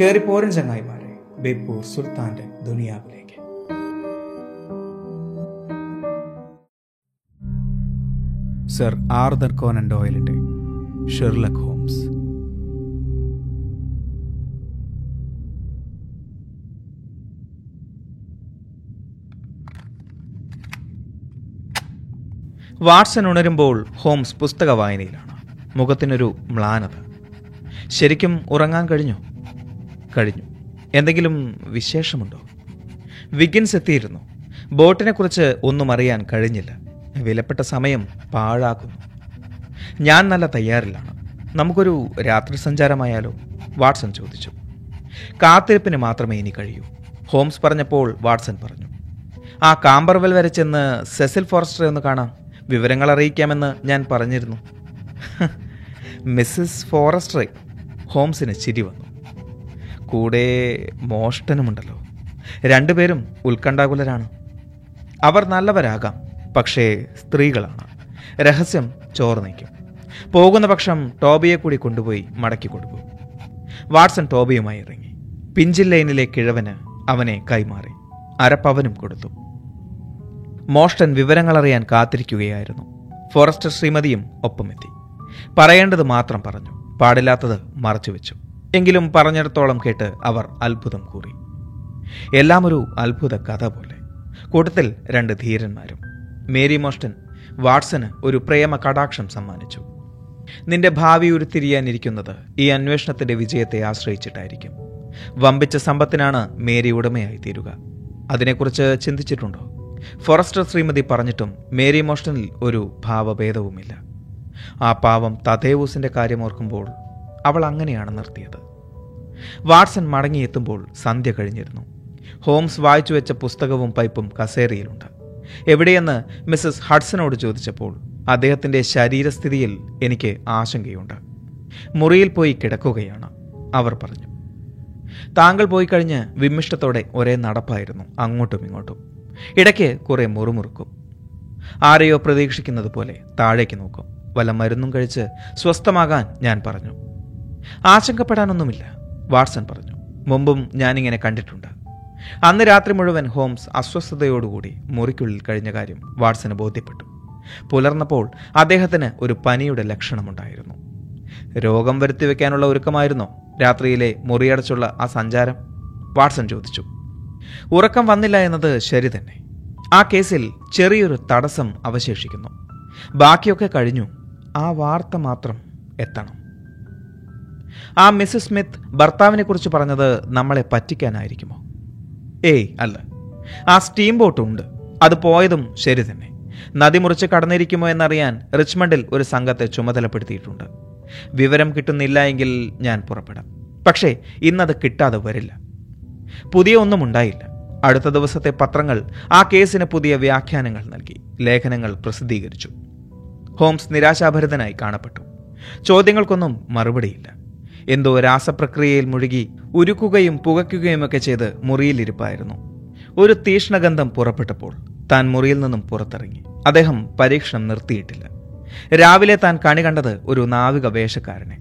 കയറി പോരൻ ചങ്ങായിമാരെ ബേപ്പൂർ സുൽത്താന്റെ ദുനിയാവിലേക്ക്. സർ ആർദർ കോനൻ ഡോയലിന്റെ ഷെർലക് ഹോംസ്. വാട്സൺ ഉണരുമ്പോൾ ഹോംസ് പുസ്തക വായനയിലാണ് മുഖത്തിനൊരു മ്ലാനത. ശരിക്കും ഉറങ്ങാൻ കഴിഞ്ഞോ. കഴിഞ്ഞു. എന്തെങ്കിലും വിശേഷമുണ്ടോ? വിഗിൻസ് എത്തിയിരുന്നു. ബോട്ടിനെക്കുറിച്ച് ഒന്നും അറിയാൻ കഴിഞ്ഞില്ല. വിലപ്പെട്ട സമയം പാഴാക്കുന്നു. ഞാൻ നല്ല തയ്യാറിലാണ്. നമുക്കൊരു രാത്രി സഞ്ചാരമായാലോ? വാട്സൺ ചോദിച്ചു. കാത്തിരിപ്പിന് മാത്രമേ ഇനി കഴിയൂ. ഹോംസ് പറഞ്ഞപ്പോൾ വാട്സൺ പറഞ്ഞു. ആ കാമ്പർവെൽ വരെ ചെന്ന് സെസിൽ ഫോറസ്റ്ററെ ഒന്ന് കാണാം. വിവരങ്ങൾ അറിയിക്കാമെന്ന് ഞാൻ പറഞ്ഞിരുന്നു. മിസ്സിസ് ഫോറസ്റ്ററെ. ഹോംസിന് ചിരി വന്നു. കൂടെ മോഷ്ടനുമുണ്ടല്ലോ. രണ്ടുപേരും ഉത്കണ്ഠാകുലരാണ്. അവർ നല്ലവരാകാം പക്ഷേ സ്ത്രീകളാണ്. രഹസ്യം ചോർന്നേക്കും പോകുന്ന പക്ഷം ടോബിയെ കൂടി കൊണ്ടുപോയി മടക്കി കൊടുക്കും. വാട്സൺ ടോബിയുമായി ഇറങ്ങി. പിഞ്ചിൽ ലൈനിലെ കിഴവന് അവനെ കൈമാറി. അരപ്പവനും കൊടുത്തു. മോഷ്ടൻ വിവരങ്ങളറിയാൻ കാത്തിരിക്കുകയായിരുന്നു. ഫോറസ്റ്റർ ശ്രീമതിയും ഒപ്പമെത്തി. പറയേണ്ടത് മാത്രം പറഞ്ഞു. പാടില്ലാത്തത് മറച്ചുവെച്ചു. എങ്കിലും പറഞ്ഞിടത്തോളം കേട്ട് അവർ അത്ഭുതം കൂറി. എല്ലാം ഒരു അത്ഭുത കഥ പോലെ. കൂട്ടത്തിൽ രണ്ട് ധീരന്മാരും. മേരി മോസ്റ്റൻ വാട്സന് ഒരു പ്രേമ കടാക്ഷം സമ്മാനിച്ചു. നിന്റെ ഭാവി ഉരുത്തിരിയാനിരിക്കുന്നത് ഈ അന്വേഷണത്തിന്റെ വിജയത്തെ ആശ്രയിച്ചിട്ടായിരിക്കും. വമ്പിച്ച സമ്പത്തിനാണ് മേരി ഉടമയായി തീരുക അതിനെക്കുറിച്ച് ചിന്തിച്ചിട്ടുണ്ടോ? ഫോറസ്റ്റർ ശ്രീമതി പറഞ്ഞിട്ടും മേരി മോഷ്ടനിൽ ഒരു ഭാവഭേദവുമില്ല. ആ പാവം തതേവൂസിന്റെ കാര്യമോർക്കുമ്പോൾ അവൾ അങ്ങനെയാണ് നിർത്തിയത്. വാട്സൺ മടങ്ങിയെത്തുമ്പോൾ സന്ധ്യ കഴിഞ്ഞിരുന്നു. ഹോംസ് വായിച്ചു വെച്ച പുസ്തകവും പൈപ്പും കസേരയിലുണ്ട്. എവിടെയെന്ന് മിസ്സസ് ഹഡ്സനോട് ചോദിച്ചപ്പോൾ അദ്ദേഹത്തിന്റെ ശരീരസ്ഥിതിയിൽ എനിക്ക് ആശങ്കയുണ്ട്. മുറിയിൽ പോയി കിടക്കുകയാണ് അവർ പറഞ്ഞു. താങ്കൾ പോയി കഴിഞ്ഞ് വിമ്മിഷ്ടത്തോടെ ഒരേ നടപ്പായിരുന്നു അങ്ങോട്ടും ഇങ്ങോട്ടും. ഇടയ്ക്ക് കുറേ മുറുമുറുക്കും. ആരെയോ പ്രതീക്ഷിക്കുന്നത് പോലെ താഴേക്ക് നോക്കും. വല്ല മരുന്നും കഴിച്ച് സ്വസ്ഥമാകാൻ ഞാൻ പറഞ്ഞു. ആശങ്കപ്പെടാനൊന്നുമില്ല വാട്സൺ പറഞ്ഞു. മുമ്പും ഞാനിങ്ങനെ കണ്ടിട്ടുണ്ട്. അന്ന് രാത്രി മുഴുവൻ ഹോംസ് അസ്വസ്ഥതയോടുകൂടി മുറിക്കുള്ളിൽ കഴിഞ്ഞ കാര്യം വാട്സന് ബോധ്യപ്പെട്ടു. പുലർന്നപ്പോൾ അദ്ദേഹത്തിന് ഒരു പനിയുടെ ലക്ഷണമുണ്ടായിരുന്നു. രോഗം വരുത്തിവെക്കാനുള്ള ഒരുക്കമായിരുന്നോ? രാത്രിയിലെ മുറിയടച്ചുള്ള ആ സഞ്ചാരം? വാട്സൺ ചോദിച്ചു. ഉറക്കം വന്നില്ല എന്നത് ശരി തന്നെ. ആ കേസിൽ ചെറിയൊരു തടസ്സം അവശേഷിക്കുന്നു. ബാക്കിയൊക്കെ കഴിഞ്ഞു. ആ വാർത്ത മാത്രം എത്തണം. ആ മിസ്സസ് സ്മിത്ത് ഭർത്താവിനെ കുറിച്ച് പറഞ്ഞത് നമ്മളെ പറ്റിക്കാനായിരിക്കുമോ? ഏയ് അല്ല. ആ സ്റ്റീം ബോട്ട് ഉണ്ട്. അത് പോയതും ശരി തന്നെ. നദി മുറിച്ച് കടന്നിരിക്കുമോ എന്നറിയാൻ റിച്ച്മണ്ടിൽ ഒരു സംഘത്തെ ചുമതലപ്പെടുത്തിയിട്ടുണ്ട്. വിവരം കിട്ടുന്നില്ല എങ്കിൽ ഞാൻ പുറപ്പെടാം. പക്ഷേ ഇന്നത് കിട്ടാതെ വരില്ല. പുതിയ ഒന്നും ഉണ്ടായില്ല. അടുത്ത ദിവസത്തെ പത്രങ്ങൾ ആ കേസിന് പുതിയ വ്യാഖ്യാനങ്ങൾ നൽകി. ലേഖനങ്ങൾ പ്രസിദ്ധീകരിച്ചു. ഹോംസ് നിരാശാഭരിതനായി കാണപ്പെട്ടു. ചോദ്യങ്ങൾക്കൊന്നും മറുപടിയില്ല. എന്തോ രാസപ്രക്രിയയിൽ മുഴുകി ഉരുക്കുകയും പുകയ്ക്കുകയുമൊക്കെ ചെയ്ത് മുറിയിലിരിപ്പായിരുന്നു. ഒരു തീഷ്ണഗന്ധം പുറപ്പെട്ടപ്പോൾ താൻ മുറിയിൽ നിന്നും പുറത്തിറങ്ങി. അദ്ദേഹം പരീക്ഷണം നിർത്തിയിട്ടില്ല. രാവിലെ താൻ കണി കണ്ടത് ഒരു നാവിക വേഷക്കാരനെ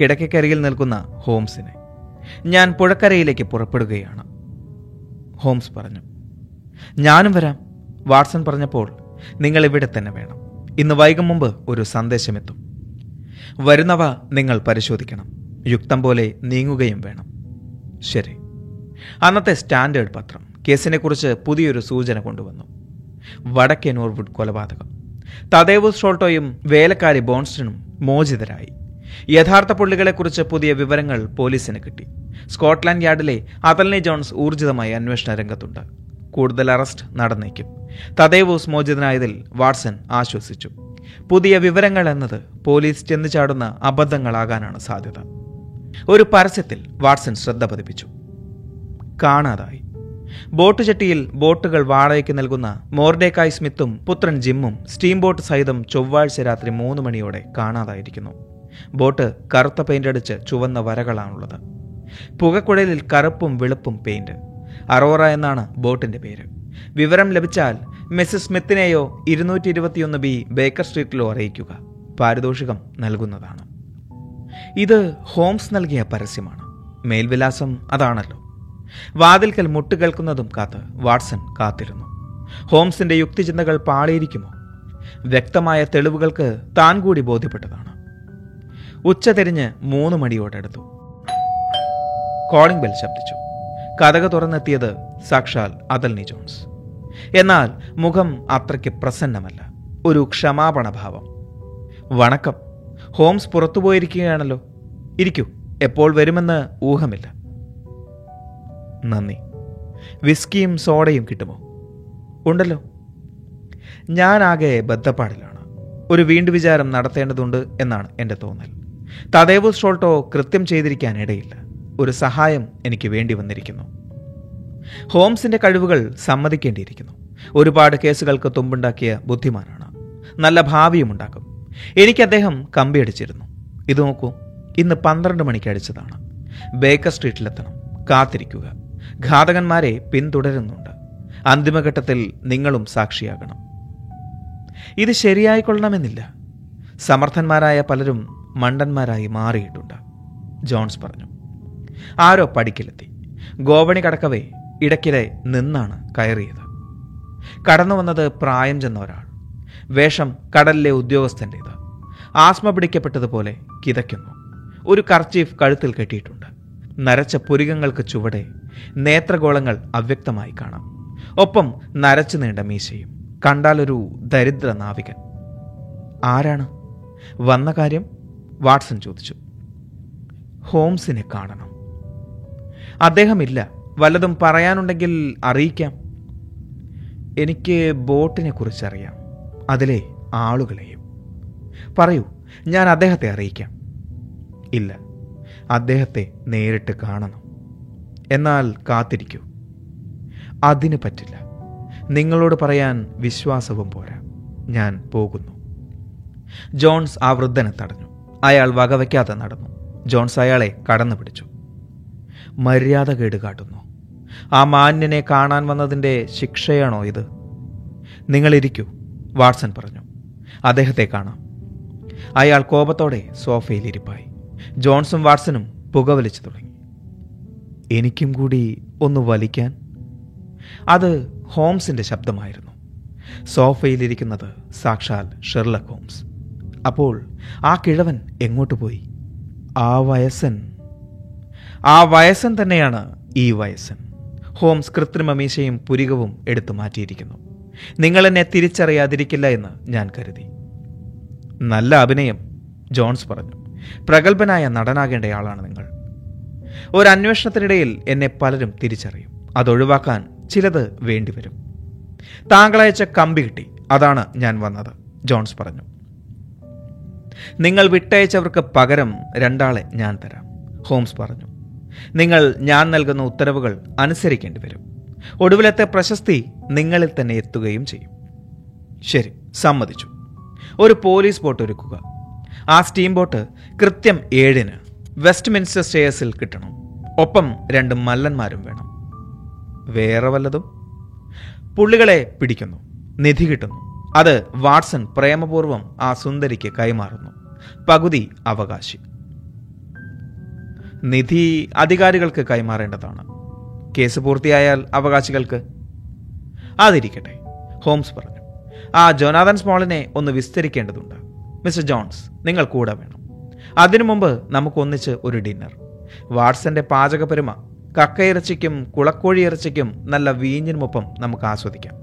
കിടക്കക്കരികിൽ നിൽക്കുന്ന ഹോംസിനെ. ഞാൻ പുഴക്കരയിലേക്ക് പുറപ്പെടുകയാണ്. ഹോംസ് പറഞ്ഞു ഞാനും വരാം വാട്സൺ പറഞ്ഞപ്പോൾ നിങ്ങൾ ഇവിടെ തന്നെ വേണം. ഇന്ന് വൈകും മുമ്പ് ഒരു സന്ദേശമെത്തും. വരുന്നവ നിങ്ങൾ പരിശോധിക്കണം. യുക്തം പോലെ നീങ്ങുകയും വേണം. ശരി. അന്നത്തെ സ്റ്റാൻഡേർഡ് പത്രം കേസിനെക്കുറിച്ച് പുതിയൊരു സൂചന കൊണ്ടുവന്നു. വടക്കേ നോർവുഡ് കൊലപാതകം. തദേവ് ഷോൾട്ടോയും വേലക്കാരി ബോൺസ്റ്റണും മോചിതരായി. യഥാർത്ഥ പുള്ളികളെക്കുറിച്ച് പുതിയ വിവരങ്ങൾ പോലീസിന് കിട്ടി. സ്കോട്ട്ലാൻഡ് യാർഡിലെ അതൽനി ജോൺസ് ഊർജിതമായി അന്വേഷണ രംഗത്തുണ്ട്. കൂടുതൽ അറസ്റ്റ് നടന്നേക്കും. തദേവൂസ് മോചിതനായതിൽ വാട്സൺ ആശ്വസിച്ചു. പുതിയ വിവരങ്ങൾ എന്നത് പോലീസ് ചെന്നു ചാടുന്ന അബദ്ധങ്ങളാകാനാണ് സാധ്യത. ഒരു പരസ്യത്തിൽ വാട്സൺ ശ്രദ്ധ പതിപ്പിച്ചു. കാണാതായി. ബോട്ട് ചട്ടിയിൽ ബോട്ടുകൾ വാടകയ്ക്ക് നൽകുന്ന മോർഡേക്കായ് സ്മിത്തും പുത്രൻ ജിമ്മും സ്റ്റീം ബോട്ട് സഹിതം ചൊവ്വാഴ്ച രാത്രി മൂന്ന് മണിയോടെ കാണാതായിരിക്കുന്നു. ബോട്ട് കറുത്ത പെയിന്റ് അടിച്ച് ചുവന്ന വരകളാണുള്ളത്. പുകക്കുഴലിൽ കറുപ്പും വെളുപ്പും പെയിന്റ്. അറോറ എന്നാണ് ബോട്ടിന്റെ പേര്. വിവരം ലഭിച്ചാൽ മിസ്സസ് സ്മിത്തിനെയോ ഇരുന്നൂറ്റി ഇരുപത്തിയൊന്ന് ബി ബേക്കർ സ്ട്രീറ്റിലോ അറിയിക്കുക. പാരിതോഷികം നൽകുന്നതാണ്. ഇത് ഹോംസ് നൽകിയ പരസ്യമാണ്. മേൽവിലാസം അതാണല്ലോ. വാതിൽക്കൽ മുട്ട് കേൾക്കുന്നതും കാത്ത് വാട്സൺ കാത്തിരുന്നു. ഹോംസിന്റെ യുക്തിചിന്തകൾ പാളിയിരിക്കുമോ? വ്യക്തമായ തെളിവുകൾക്ക് താൻ കൂടി ബോധ്യപ്പെട്ടതാണ്. ഉച്ച തിരിഞ്ഞ് മൂന്ന് മണിയോടടുത്തു കോളിംഗ് ബെൽ ശബ്ദിച്ചു. കഥക തുറന്നെത്തിയത് സാക്ഷാൽ അതൽനി ജോൺസ്. എന്നാൽ മുഖം അത്രയ്ക്ക് പ്രസന്നമല്ല. ഒരു ക്ഷമാപണഭാവം വണക്കം. ഹോംസ് പുറത്തുപോയിരിക്കുകയാണല്ലോ. ഇരിക്കൂ. എപ്പോൾ വരുമെന്ന് ഊഹമില്ല. നന്ദി. വിസ്കിയും സോഡയും കിട്ടുമോ? ഉണ്ടല്ലോ. ഞാനാകെ ബദ്ധപ്പാടിലാണ്. ഒരു വീണ്ടു വിചാരം നടത്തേണ്ടതുണ്ട് എന്നാണ് എന്റെ തോന്നൽ. തദേവ് ഷോൾട്ടോ കൃത്യം ചെയ്തിരിക്കാൻ ഇടയില്ല. ഒരു സഹായം എനിക്ക് വേണ്ടി വന്നിരിക്കുന്നു. ഹോംസിന്റെ കഴിവുകൾ സമ്മതിക്കേണ്ടിയിരിക്കുന്നു. ഒരുപാട് കേസുകൾക്ക് തുമ്പുണ്ടാക്കിയ ബുദ്ധിമാനാണ്. നല്ല ഭാവിയും ഉണ്ടാക്കും എനിക്ക് അദ്ദേഹം കമ്പിയടിച്ചിരുന്നു. ഇത് നോക്കൂ. ഇന്ന് പന്ത്രണ്ട് മണിക്ക് അടിച്ചതാണ്. ബേക്കർ സ്ട്രീറ്റിലെത്തണം. കാത്തിരിക്കുക. ഘാതകന്മാരെ പിന്തുടരുന്നുണ്ട്. അന്തിമഘട്ടത്തിൽ നിങ്ങളും സാക്ഷിയാകണം. ഇത് ശരിയായിക്കൊള്ളണമെന്നില്ല. സമർത്ഥന്മാരായ പലരും മണ്ടന്മാരായി മാറിയിട്ടുണ്ട്. ജോൺസ് പറഞ്ഞു. ആരോ പടിക്കിലെത്തി. ഗോവണി കടക്കവേ ഇടയ്ക്കിടെ നിന്നാണ് കയറിയത്. കടന്നു വന്നത് പ്രായം ചെന്ന ഒരാൾ. വേഷം കടലിലെ ഉദ്യോഗസ്ഥന്റേത്. ആസ്മ പിടിക്കപ്പെട്ടതുപോലെ കിതയ്ക്കുന്നു. ഒരു കർച്ചീഫ് കഴുത്തിൽ കെട്ടിയിട്ടുണ്ട്. നരച്ച പുരികങ്ങൾക്ക് ചുവടെ നേത്രഗോളങ്ങൾ അവ്യക്തമായി കാണാം. ഒപ്പം നരച്ചു നീണ്ട മീശയും. കണ്ടാലൊരു ദരിദ്ര നാവികൻ. ആരാണ്? വന്ന കാര്യം വാട്സൺ ചോദിച്ചു. ഹോംസിനെ കാണണം. അദ്ദേഹമില്ല. വല്ലതും പറയാനുണ്ടെങ്കിൽ അറിയിക്കാം. എനിക്ക് ബോട്ടിനെ കുറിച്ചറിയാം. അതിലെ ആളുകളെയും. പറയൂ ഞാൻ അദ്ദേഹത്തെ അറിയിക്കാം. ഇല്ല. അദ്ദേഹത്തെ നേരിട്ട് കാണണം. എന്നാൽ കാത്തിരിക്കൂ. അതിന് പറ്റില്ല. നിങ്ങളോട് പറയാൻ വിശ്വാസവും പോരാ. ഞാൻ പോകുന്നു. ജോൺസ് ആ വൃദ്ധനെ തടഞ്ഞു. അയാൾ വകവയ്ക്കാതെ നടന്നു. ജോൺസ് അയാളെ കടന്നു പിടിച്ചു. മര്യാദ കേട് കാട്ടുന്നു ആ മാന്യനെ കാണാൻ വന്നതിന്റെ ശിക്ഷയാണോ ഇത്? നിങ്ങളിരിക്കൂ വാട്സൺ പറഞ്ഞു. അദ്ദേഹത്തെ കാണാം. അയാൾ കോപത്തോടെ സോഫയിൽ ഇരിപ്പായി. ജോൺസും വാട്സനും പുകവലിച്ചു തുടങ്ങി. എനിക്കും കൂടി ഒന്ന് വലിക്കാൻ. അത് ഹോംസിന്റെ ശബ്ദമായിരുന്നു. സോഫയിലിരിക്കുന്നത് സാക്ഷാൽ ഷെർലക് ഹോംസ്. അപ്പോൾ ആ കിഴവൻ എങ്ങോട്ട് പോയി? ആ വയസ്സൻ. ആ വയസ്സൻ തന്നെയാണ് ഈ വയസ്സൻ. ഹോംസ് കൃത്രിമ മീശയും പുരികവും എടുത്തു മാറ്റിയിരിക്കുന്നു. നിങ്ങൾ എന്നെ തിരിച്ചറിയാതിരിക്കില്ല എന്ന് ഞാൻ കരുതി. നല്ല അഭിനയം ജോൺസ് പറഞ്ഞു. പ്രഗത്ഭനായ നടനാകേണ്ടയാളാണ് നിങ്ങൾ. ഒരു അന്വേഷണത്തിനിടയിൽ എന്നെ പലരും തിരിച്ചറിയും. അതൊഴിവാക്കാൻ ചിലത് വേണ്ടിവരും. താങ്കളയച്ച കമ്പി കിട്ടി. അതാണ് ഞാൻ വന്നത്. ജോൺസ് പറഞ്ഞു. നിങ്ങൾ വിട്ടയച്ചവർക്ക് പകരം രണ്ടാളെ ഞാൻ തരാം. ഹോംസ് പറഞ്ഞു. നിങ്ങൾ ഞാൻ നൽകുന്ന ഉത്തരവുകൾ അനുസരിക്കേണ്ടി വരും. ഒടുവിലത്തെ പ്രശസ്തി നിങ്ങളിൽ തന്നെ എത്തുകയും ചെയ്യും. ശരി സമ്മതിച്ചു. ഒരു പോലീസ് ബോട്ട് ഒരുക്കുക. ആ സ്റ്റീം ബോട്ട് കൃത്യം ഏഴിന് വെസ്റ്റ് മിൻസ്റ്റർ സ്റ്റേഴ്സിൽ കിട്ടണം. ഒപ്പം രണ്ട് മല്ലന്മാരും വേണം. വേറെ വല്ലതും? പുള്ളികളെ പിടിക്കുന്നു നിധി കിട്ടുന്നു. അത് വാട്സൺ പ്രേമപൂർവം ആ സുന്ദരിക്ക് കൈമാറുന്നു. പകുതി അവകാശി. നിധി അധികാരികൾക്ക് കൈമാറേണ്ടതാണ്. കേസ് പൂർത്തിയായാൽ അവകാശികൾക്ക്? അതിരിക്കട്ടെ ഹോംസ് പറഞ്ഞു. ആ ജോനാഥൻ സ്മോളിനെ ഒന്ന് വിസ്തരിക്കേണ്ടതുണ്ട്. മിസ്റ്റർ ജോൺസ് നിങ്ങൾ കൂടെ വേണം. അതിനു മുമ്പ് നമുക്കൊന്നിച്ച് ഒരു ഡിന്നർ. വാട്സന്റെ പാചകപെരുമ കക്കയിറച്ചിക്കും കുളക്കോഴി ഇറച്ചിക്കും നല്ല വീഞ്ഞിനുമൊപ്പം നമുക്ക് ആസ്വദിക്കാം.